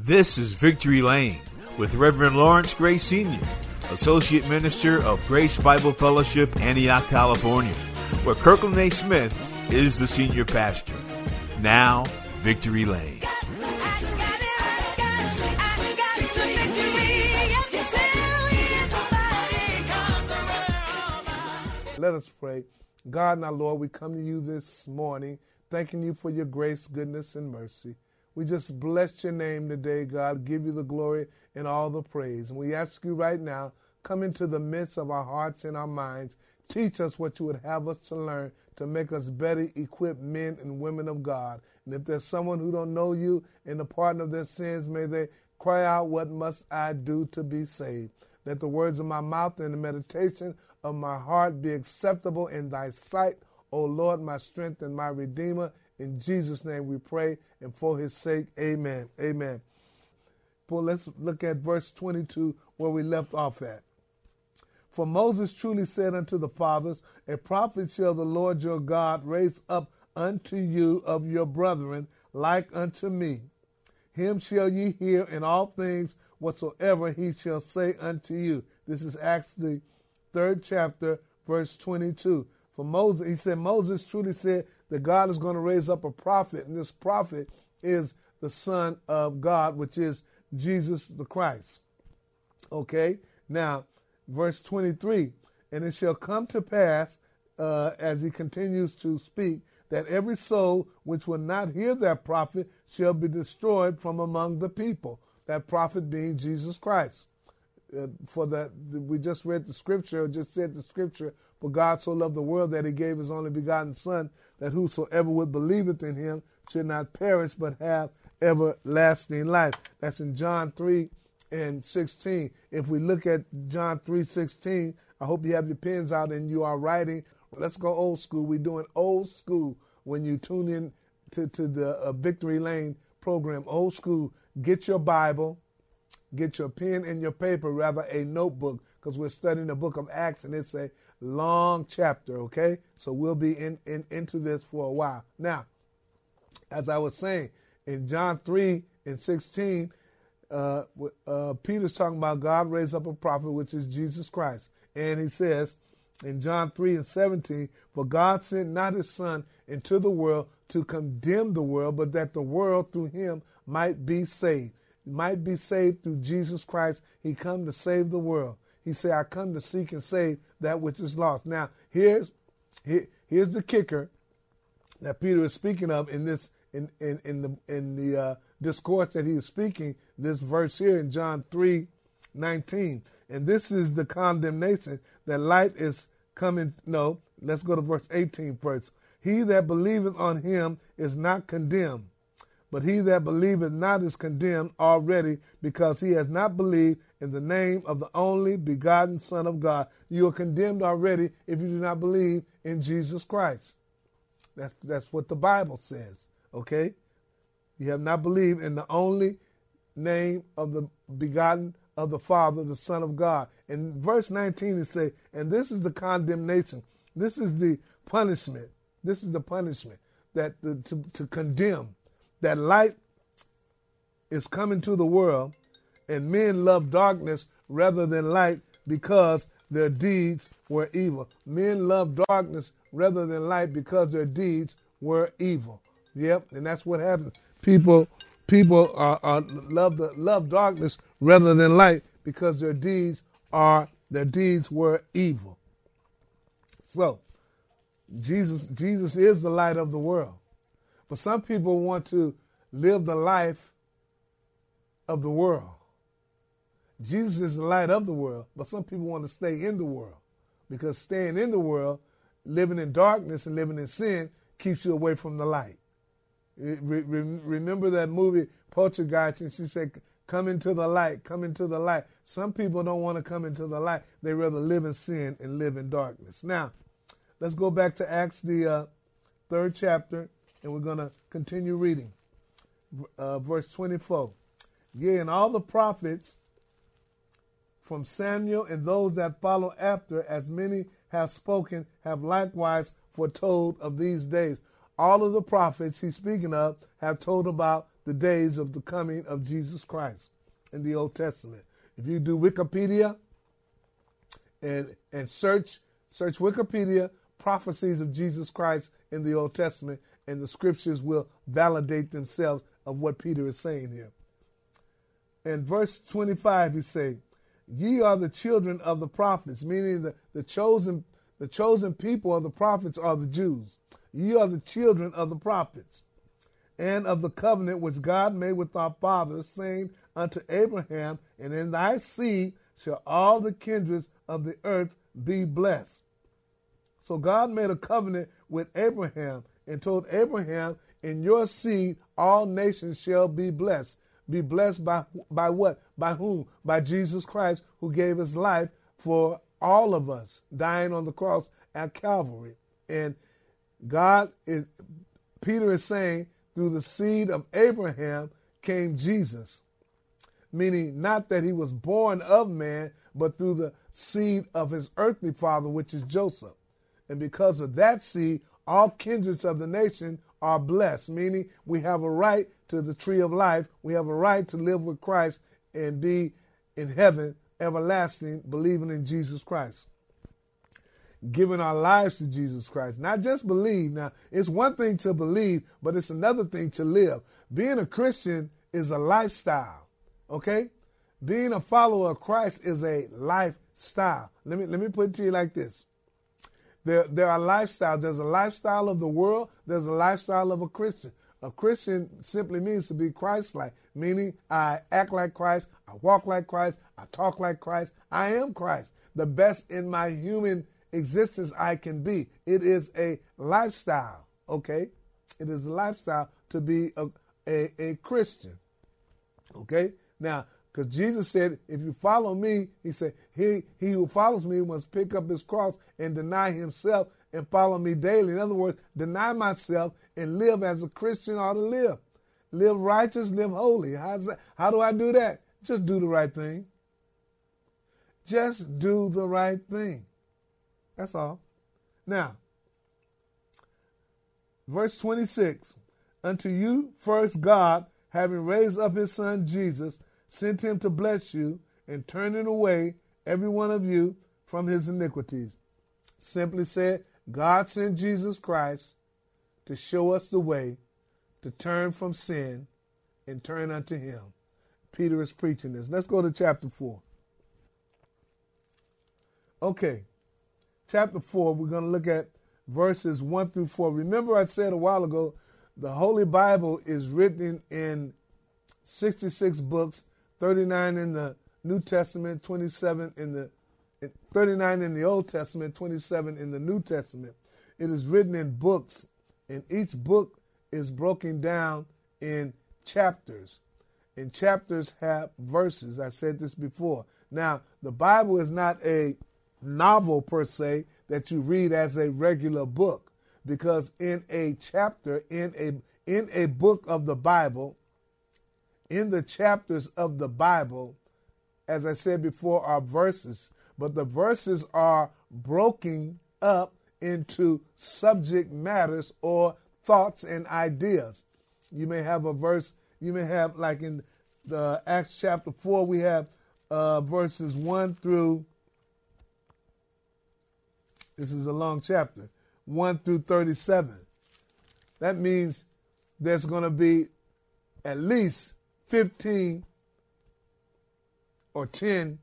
This is Victory Lane with Reverend Lawrence Gray Sr., Associate Minister of Grace Bible Fellowship, Antioch, California, where Kirkland A. Smith is the senior pastor. Now, Victory Lane. Let us pray. God and our Lord, we come to you this morning, thanking you for your grace, goodness, and mercy. We just bless your name today, God. Give you the glory and all the praise. And we ask you right now, come into the midst of our hearts and our minds. Teach us what you would have us to learn to make us better equipped men and women of God. And if there's someone who don't know you in the pardon of their sins, may they cry out, What must I do to be saved? Let the words of my mouth and the meditation of my heart be acceptable in thy sight, O Lord, my strength and my redeemer. In Jesus' name we pray, and for his sake, amen. Amen. Well, let's look at verse 22 where we left off at. For Moses truly said unto the fathers, A prophet shall the Lord your God raise up unto you of your brethren, like unto me. Him shall ye hear in all things whatsoever he shall say unto you. This is Acts the third chapter, verse 22. For Moses, he said, Moses truly said that God is going to raise up a prophet, and this prophet is the Son of God, which is Jesus the Christ. Okay, now, verse 23 And it shall come to pass, uh, as he continues to speak, that every soul which will not hear that prophet shall be destroyed from among the people. That prophet being Jesus Christ. Uh, for that, we just read the scripture, just said the scripture, for God so loved the world that he gave his only begotten Son, that whosoever would believeth in him should not perish but have everlasting life. That's in John 3 and 16. If we look at John 3 16, I hope you have your pens out and you are writing. Let's go old school. We're doing old school when you tune in to, to the uh, Victory Lane program. Old school. Get your Bible, get your pen and your paper, rather a notebook, because we're studying the book of Acts and it's a long chapter, okay? So we'll be in, in into this for a while. Now, as I was saying, in John 3 and 16, uh, uh, Peter's talking about God raised up a prophet, which is Jesus Christ. And he says in John 3 and 17, For God sent not his Son into the world to condemn the world, but that the world through him might be saved. Might be saved through Jesus Christ. He come to save the world. He said, I come to seek and save that which is lost. Now, here's here, here's the kicker that Peter is speaking of in this in in, in the in the uh, discourse that he is speaking. This verse here in John 3, 19. And this is the condemnation that light is coming. No, let's go to verse 18 first. He that believeth on him is not condemned, but he that believeth not is condemned already, because he has not believed in the name of the only begotten Son of God. You are condemned already if you do not believe in Jesus Christ. That's, that's what the Bible says, okay? You have not believed in the only name of the begotten of the Father, the Son of God. In verse 19, it says, and this is the condemnation. This is the punishment. This is the punishment that the, to, to condemn that light is coming to the world, and men love darkness rather than light because their deeds were evil. Men love darkness rather than light because their deeds were evil. Yep, and that's what happens. People people are, are love the love darkness rather than light because their deeds are their deeds were evil. So, Jesus Jesus is the light of the world. But some people want to live the life of the world. Jesus is the light of the world, but some people want to stay in the world because staying in the world, living in darkness and living in sin keeps you away from the light. Remember that movie poltergeist, and she said, Come into the light, come into the light. Some people don't want to come into the light. They rather live in sin and live in darkness. Now, let's go back to Acts, the uh, third chapter, and we're going to continue reading. Uh, verse 24. Yea, and all the prophets from Samuel and those that follow after, as many have spoken, have likewise foretold of these days. All of the prophets he's speaking of have told about the days of the coming of Jesus Christ in the Old Testament. If you do Wikipedia and and search search Wikipedia prophecies of Jesus Christ in the Old Testament, and the scriptures will validate themselves of what Peter is saying here. In verse 25, he say, Ye are the children of the prophets, meaning the, the chosen the chosen people of the prophets are the Jews. Ye are the children of the prophets, and of the covenant which God made with our fathers, saying unto Abraham, And in thy seed shall all the kindreds of the earth be blessed. So God made a covenant with Abraham and told Abraham, In your seed all nations shall be blessed. Be blessed by, by what? By whom? By Jesus Christ, who gave his life for all of us, dying on the cross at Calvary. And God is, Peter is saying, through the seed of Abraham came Jesus, meaning not that he was born of man, but through the seed of his earthly father, which is Joseph. And because of that seed, all kindreds of the nation are blessed, meaning we have a right to the tree of life. We have a right to live with Christ and be in heaven everlasting, believing in Jesus Christ. Giving our lives to Jesus Christ. Not just believe. Now, it's one thing to believe, but it's another thing to live. Being a Christian is a lifestyle. Okay? Being a follower of Christ is a lifestyle. Let me let me put it to you like this. There, there are lifestyles. There's a lifestyle of the world, there's a lifestyle of a Christian. A Christian simply means to be Christ like, meaning I act like Christ, I walk like Christ, I talk like Christ, I am Christ, the best in my human existence I can be. It is a lifestyle, okay? It is a lifestyle to be a, a, a Christian, okay? Now, because Jesus said, if you follow me, he said, he, he who follows me must pick up his cross and deny himself and follow me daily. In other words, deny myself and live as a Christian ought to live. Live righteous, live holy. How's that? How do I do that? Just do the right thing. Just do the right thing. That's all. Now, verse 26 Unto you, first God, having raised up his son Jesus, sent him to bless you and turning away every one of you from his iniquities. Simply said, God sent Jesus Christ to show us the way to turn from sin and turn unto him. Peter is preaching this. Let's go to chapter 4. Okay, chapter 4, we're going to look at verses 1 through 4. Remember, I said a while ago, the Holy Bible is written in 66 books 39 in the New Testament, 27 in the 39 in the Old Testament, 27 in the New Testament. It is written in books, and each book is broken down in chapters. And chapters have verses. I said this before. Now, the Bible is not a novel per se that you read as a regular book because in a chapter in a in a book of the Bible in the chapters of the Bible, as I said before, are verses, but the verses are broken up into subject matters or thoughts and ideas. You may have a verse, you may have, like in the Acts chapter 4, we have uh, verses 1 through, this is a long chapter, 1 through 37. That means there's going to be at least 15 or 10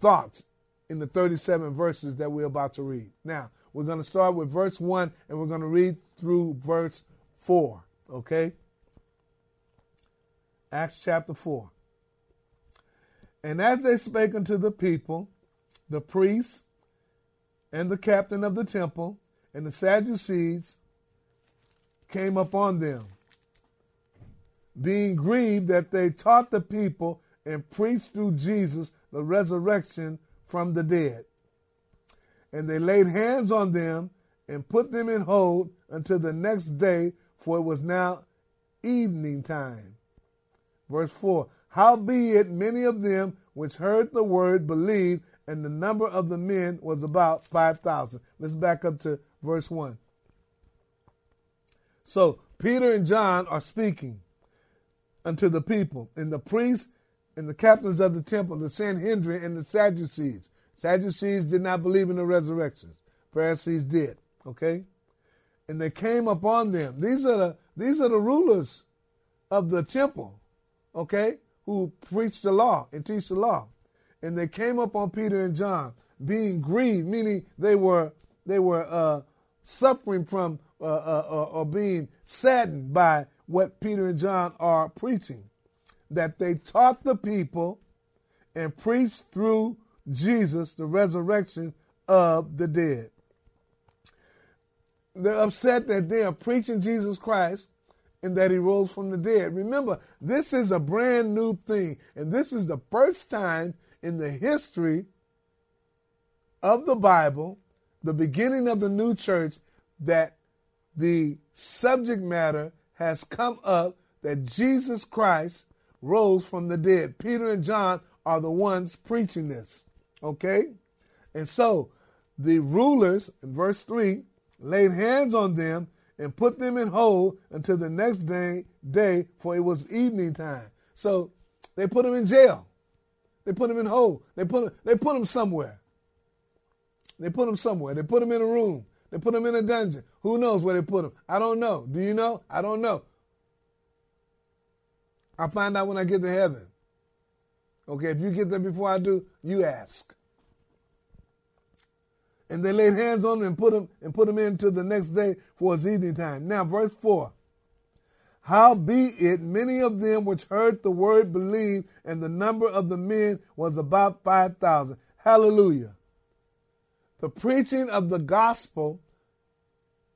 thoughts in the 37 verses that we're about to read. Now, we're going to start with verse 1 and we're going to read through verse 4. Okay? Acts chapter 4. And as they spake unto the people, the priests and the captain of the temple and the Sadducees came upon them being grieved that they taught the people and preached through Jesus the resurrection from the dead. And they laid hands on them and put them in hold until the next day, for it was now evening time. Verse 4 Howbeit many of them which heard the word believed, and the number of the men was about 5,000. Let's back up to verse 1. So Peter and John are speaking unto the people, and the priests and the captains of the temple, the Sanhedrin and the Sadducees. Sadducees did not believe in the resurrection. Pharisees did. Okay? And they came upon them. These are the these are the rulers of the temple, okay, who preach the law and teach the law. And they came upon Peter and John, being grieved, meaning they were they were uh, suffering from uh, uh, uh or being saddened by what Peter and John are preaching. That they taught the people and preached through Jesus the resurrection of the dead. They're upset that they are preaching Jesus Christ and that he rose from the dead. Remember, this is a brand new thing, and this is the first time in the history of the Bible, the beginning of the new church, that the subject matter has come up that Jesus Christ rose from the dead. Peter and John are the ones preaching this. Okay? And so the rulers, in verse 3, laid hands on them and put them in hold until the next day, day, for it was evening time. So they put them in jail. They put them in hold. They put them, they put them somewhere. They put them somewhere. They put them in a room. They put them in a dungeon. Who knows where they put them? I don't know. Do you know? I don't know. I'll find out when I get to heaven. Okay, if you get there before I do, you ask and they laid hands on him and put him and put him into the next day for his evening time. Now, verse four. How be it many of them which heard the word believed, and the number of the men was about five thousand. Hallelujah. The preaching of the gospel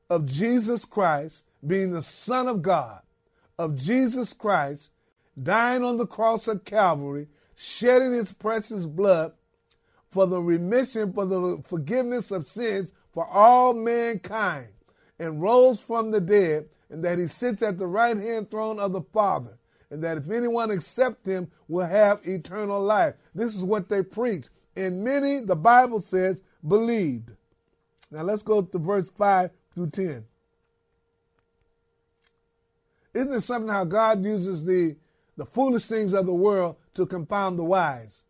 of Jesus Christ, being the Son of God, of Jesus Christ, dying on the cross of Calvary, shedding his precious blood for the remission, for the forgiveness of sins for all mankind, and rose from the dead, and that he sits at the right hand throne of the Father, and that if anyone accept him will have eternal life. This is what they preach. And many, the Bible says, believed. Now let's go to verse 5 through 10. Isn't it something how God uses the, the foolish things of the world to confound the wise?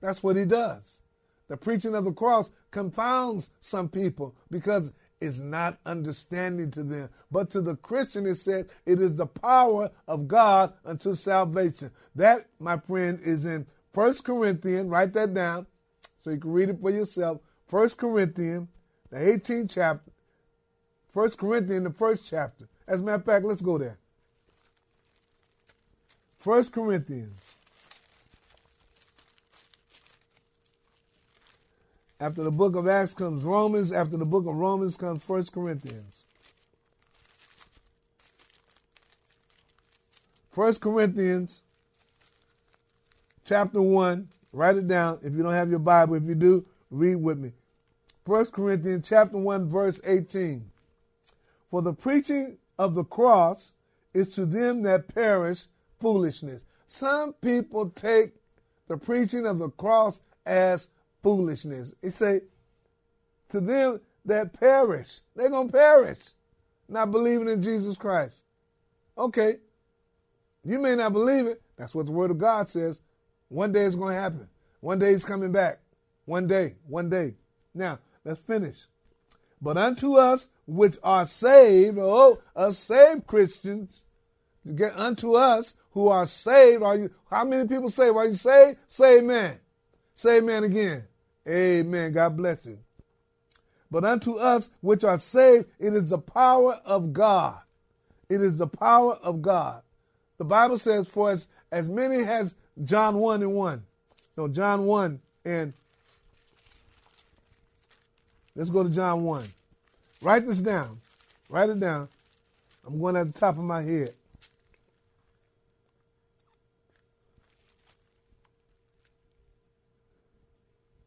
That's what he does. The preaching of the cross confounds some people because it's not understanding to them. But to the Christian, it says it is the power of God unto salvation. That, my friend, is in First Corinthians. Write that down so you can read it for yourself. First Corinthians, the 18th chapter. First Corinthians, the first chapter. As a matter of fact, let's go there. First Corinthians. After the book of Acts comes Romans. After the book of Romans comes First Corinthians. First Corinthians chapter 1. Write it down if you don't have your Bible. If you do, read with me. First Corinthians chapter 1 verse 18. For the preaching of the cross is to them that perish foolishness. Some people take the preaching of the cross as foolishness. It say, to them that perish, they're going to perish, not believing in Jesus Christ. Okay, you may not believe it. That's what the Word of God says. One day it's going to happen. One day he's coming back. One day, one day. Now, let's finish. But unto us which are saved, oh, us saved Christians, get unto us who are saved. Are you? How many people saved? Are you saved? Say amen. Say amen again. Amen. God bless you. But unto us which are saved, it is the power of God. It is the power of God. The Bible says, for as, as many as John 1 and 1. No, John 1 and let's go to John 1. Write this down. Write it down. I'm going at the top of my head.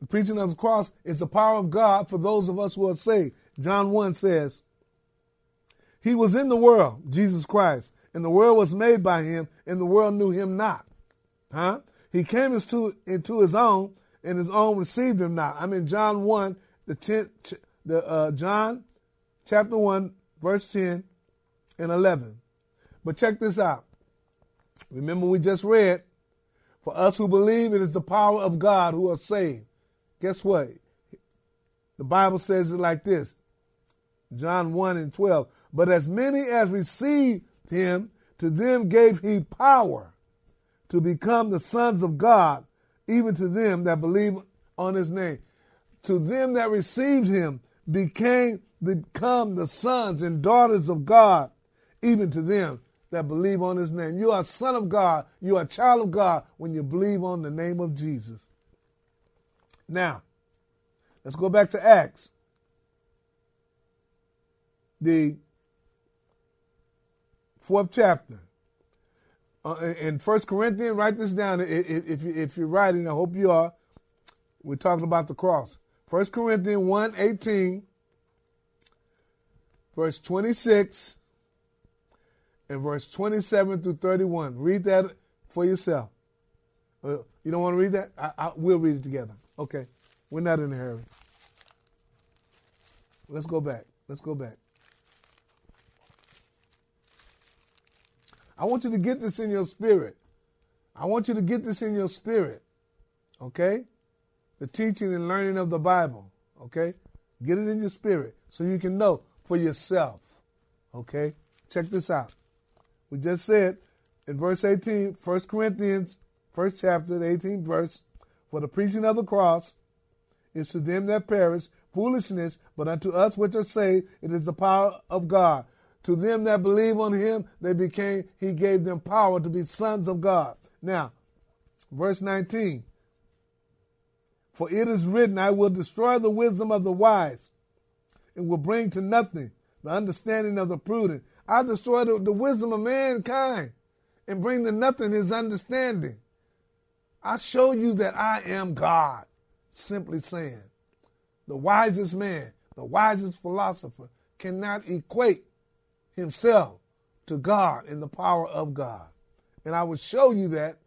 The preaching of the cross is the power of God for those of us who are saved. John 1 says, He was in the world, Jesus Christ, and the world was made by him, and the world knew him not. Huh? He came into, into his own, and his own received him not. I'm in John 1, the 10th, the uh, John chapter 1, verse 10 and 11. But check this out. Remember, we just read, for us who believe it is the power of God who are saved. Guess what? The Bible says it like this John 1 and 12. But as many as received him, to them gave he power to become the sons of God, even to them that believe on his name. To them that received him became become the sons and daughters of God, even to them that believe on his name. You are a son of God. You are a child of God when you believe on the name of Jesus. Now, let's go back to Acts. The fourth chapter. Uh, in First Corinthians, write this down if, if you're writing. I hope you are. We're talking about the cross. First Corinthians 1 18, verse 26 and verse 27 through 31. Read that for yourself. Uh, you don't want to read that? I, I, we'll read it together. Okay. We're not in a hurry. Let's go back. Let's go back. I want you to get this in your spirit. I want you to get this in your spirit. Okay? The teaching and learning of the Bible. Okay? Get it in your spirit so you can know for yourself. Okay? Check this out. We just said in verse 18, 1 Corinthians, first chapter, the 18th verse, for the preaching of the cross is to them that perish foolishness, but unto us which are saved, it is the power of God. To them that believe on him, they became, he gave them power to be sons of God. Now, verse 19. For it is written, I will destroy the wisdom of the wise and will bring to nothing the understanding of the prudent. I destroy the, the wisdom of mankind and bring to nothing his understanding. I show you that I am God, simply saying. The wisest man, the wisest philosopher cannot equate himself to God in the power of God. And I will show you that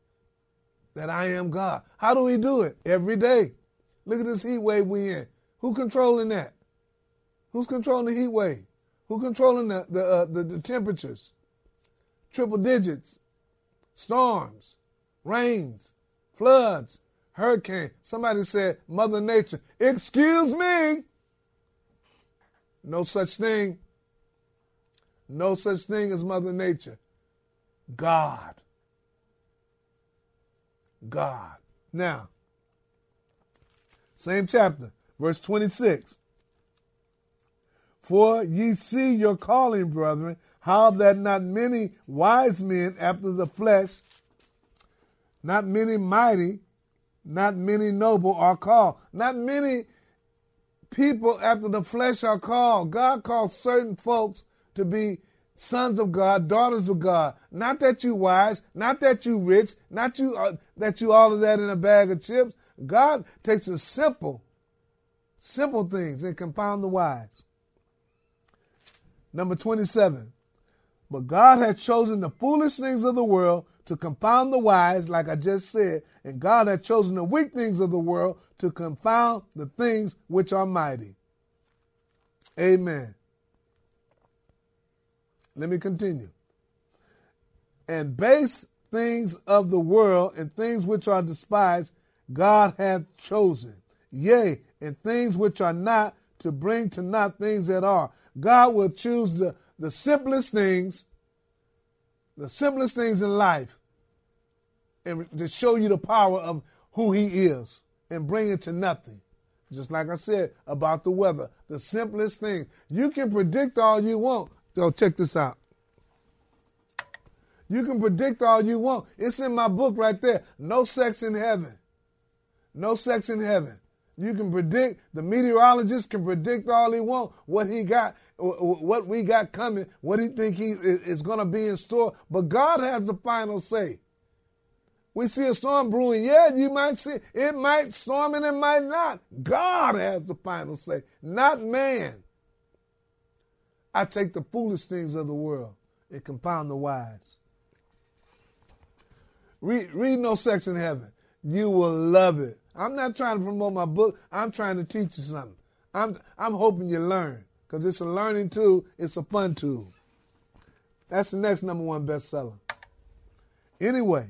that I am God. How do we do it? Every day. Look at this heat wave we in. Who controlling that? Who's controlling the heat wave? Who controlling the the, uh, the, the temperatures? Triple digits, storms, rains, floods, hurricane. Somebody said Mother Nature. Excuse me. No such thing. No such thing as Mother Nature. God. God. Now, same chapter, verse 26. For ye see your calling, brethren, how that not many wise men after the flesh, not many mighty, not many noble are called. Not many people after the flesh are called. God calls certain folks to be sons of God, daughters of God. Not that you wise, not that you rich, not you uh, that you all of that in a bag of chips. God takes the simple, simple things and confound the wise. Number 27. But God has chosen the foolish things of the world to confound the wise, like I just said, and God has chosen the weak things of the world to confound the things which are mighty. Amen. Let me continue. And base things of the world and things which are despised, God hath chosen. Yea, and things which are not to bring to naught things that are, God will choose the, the simplest things, the simplest things in life, and to show you the power of who He is and bring it to nothing. Just like I said about the weather, the simplest thing. You can predict all you want. So check this out. You can predict all you want. It's in my book right there. No sex in heaven. No sex in heaven. You can predict, the meteorologist can predict all he want, what he got, what we got coming, what he think he is going to be in store. But God has the final say. We see a storm brewing. Yeah, you might see it might storm and it might not. God has the final say, not man. I take the foolish things of the world and compound the wise. Read, read No Sex in Heaven. You will love it. I'm not trying to promote my book. I'm trying to teach you something. I'm, I'm hoping you learn because it's a learning tool. It's a fun tool. That's the next number one bestseller. Anyway,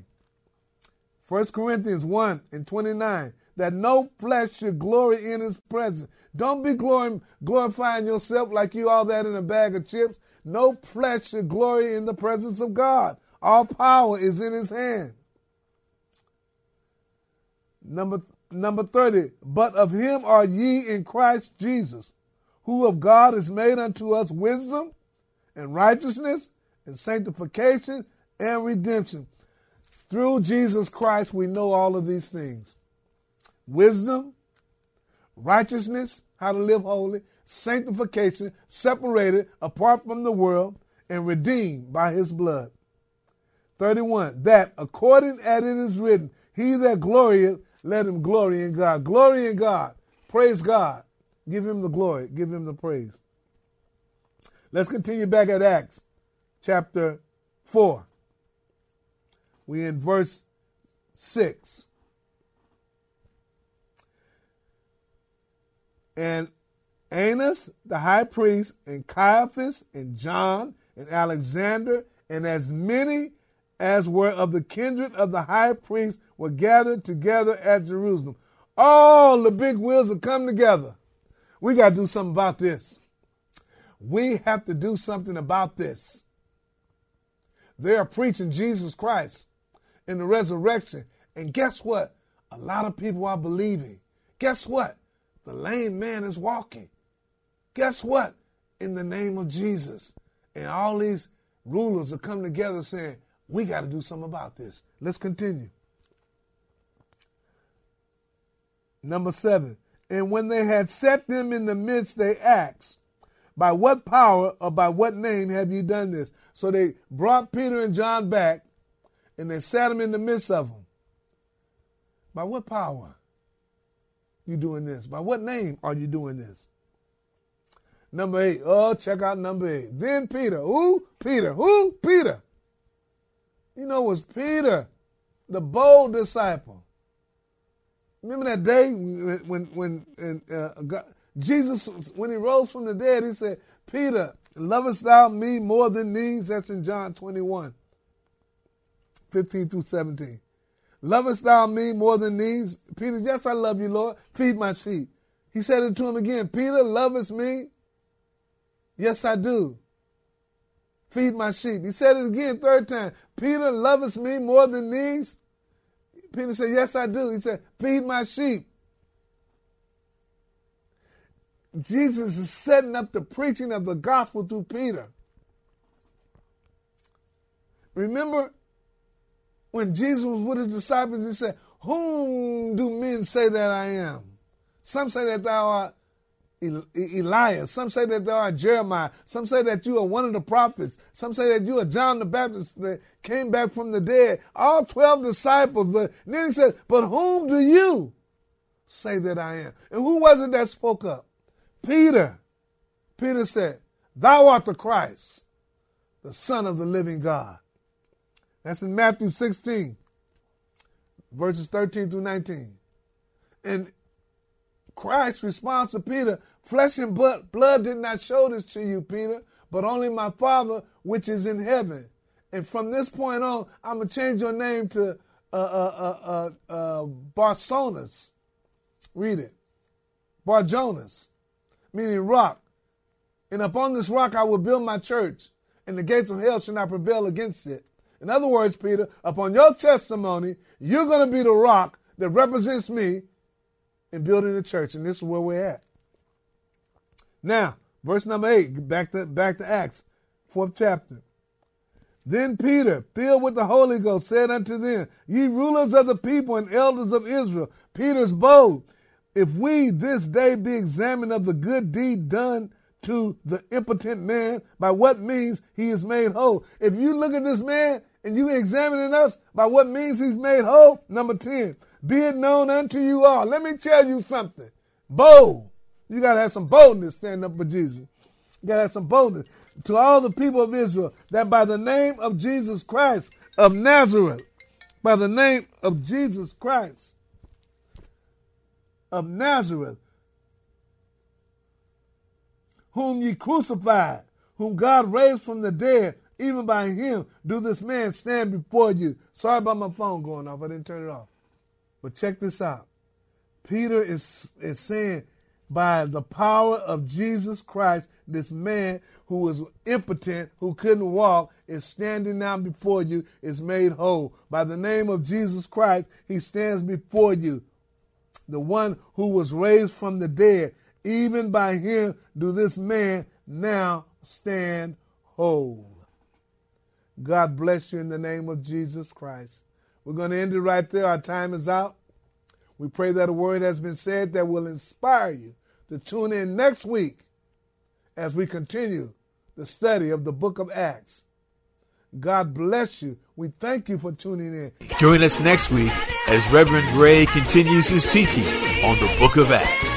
1 Corinthians 1 and 29, that no flesh should glory in his presence. Don't be glorifying yourself like you all that in a bag of chips. No flesh should glory in the presence of God. All power is in his hand. Number, number 30, but of him are ye in Christ Jesus, who of God is made unto us wisdom and righteousness and sanctification and redemption. Through Jesus Christ, we know all of these things wisdom, righteousness, how to live holy, sanctification, separated apart from the world, and redeemed by his blood. 31. That according as it is written, he that glorieth, let him glory in God. Glory in God. Praise God. Give him the glory. Give him the praise. Let's continue back at Acts chapter 4. We in verse 6. And Annas, the high priest, and Caiaphas, and John, and Alexander, and as many as were of the kindred of the high priest were gathered together at Jerusalem. All the big wheels have come together. We got to do something about this. We have to do something about this. They are preaching Jesus Christ in the resurrection. And guess what? A lot of people are believing. Guess what? The lame man is walking. Guess what? In the name of Jesus. And all these rulers are coming together saying, we got to do something about this. Let's continue. Number seven. And when they had set them in the midst, they asked, By what power or by what name have you done this? So they brought Peter and John back and they sat them in the midst of them. By what power you doing this? By what name are you doing this? Number eight. Oh, check out number eight. Then Peter. Who? Peter. Who? Peter. You know, it was Peter, the bold disciple. Remember that day when when uh, God, Jesus, when he rose from the dead, he said, Peter, lovest thou me more than these? That's in John 21, 15 through 17. Lovest thou me more than these? Peter, yes, I love you, Lord. Feed my sheep. He said it to him again, Peter, lovest me? Yes, I do. Feed my sheep. He said it again, third time. Peter, lovest me more than these? Peter said, Yes, I do. He said, Feed my sheep. Jesus is setting up the preaching of the gospel through Peter. Remember when Jesus was with his disciples, he said, Whom do men say that I am? Some say that thou art Elias. Some say that thou art Jeremiah. Some say that you are one of the prophets. Some say that you are John the Baptist that came back from the dead. All 12 disciples. But then he said, But whom do you say that I am? And who was it that spoke up? Peter. Peter said, Thou art the Christ, the Son of the living God. That's in Matthew 16, verses 13 through 19. And Christ responds to Peter, Flesh and blood, did not show this to you, Peter, but only my Father which is in heaven. And from this point on, I'm going to change your name to uh, uh, uh, uh, uh Barsonas. Read it. Bar Jonas, meaning rock. And upon this rock I will build my church, and the gates of hell shall not prevail against it. In other words, Peter, upon your testimony, you're going to be the rock that represents me in building the church, and this is where we're at. Now, verse number eight, back to back to Acts, fourth chapter. Then Peter, filled with the Holy Ghost, said unto them, Ye rulers of the people and elders of Israel, Peter's bold, if we this day be examined of the good deed done to the impotent man, by what means he is made whole. If you look at this man and you examining us by what means he's made whole. Number 10, be it known unto you all. Let me tell you something. Bold. You got to have some boldness stand up for Jesus. You got to have some boldness. To all the people of Israel, that by the name of Jesus Christ of Nazareth, by the name of Jesus Christ of Nazareth, whom ye crucified, whom God raised from the dead, even by him do this man stand before you. Sorry about my phone going off. I didn't turn it off. But check this out. Peter is, is saying, by the power of Jesus Christ, this man who was impotent, who couldn't walk, is standing now before you, is made whole. By the name of Jesus Christ, he stands before you. The one who was raised from the dead, even by him do this man now stand whole. God bless you in the name of Jesus Christ. We're going to end it right there. Our time is out. We pray that a word has been said that will inspire you to tune in next week as we continue the study of the book of Acts. God bless you. We thank you for tuning in. Join us next week as Reverend Gray continues his teaching on the book of Acts.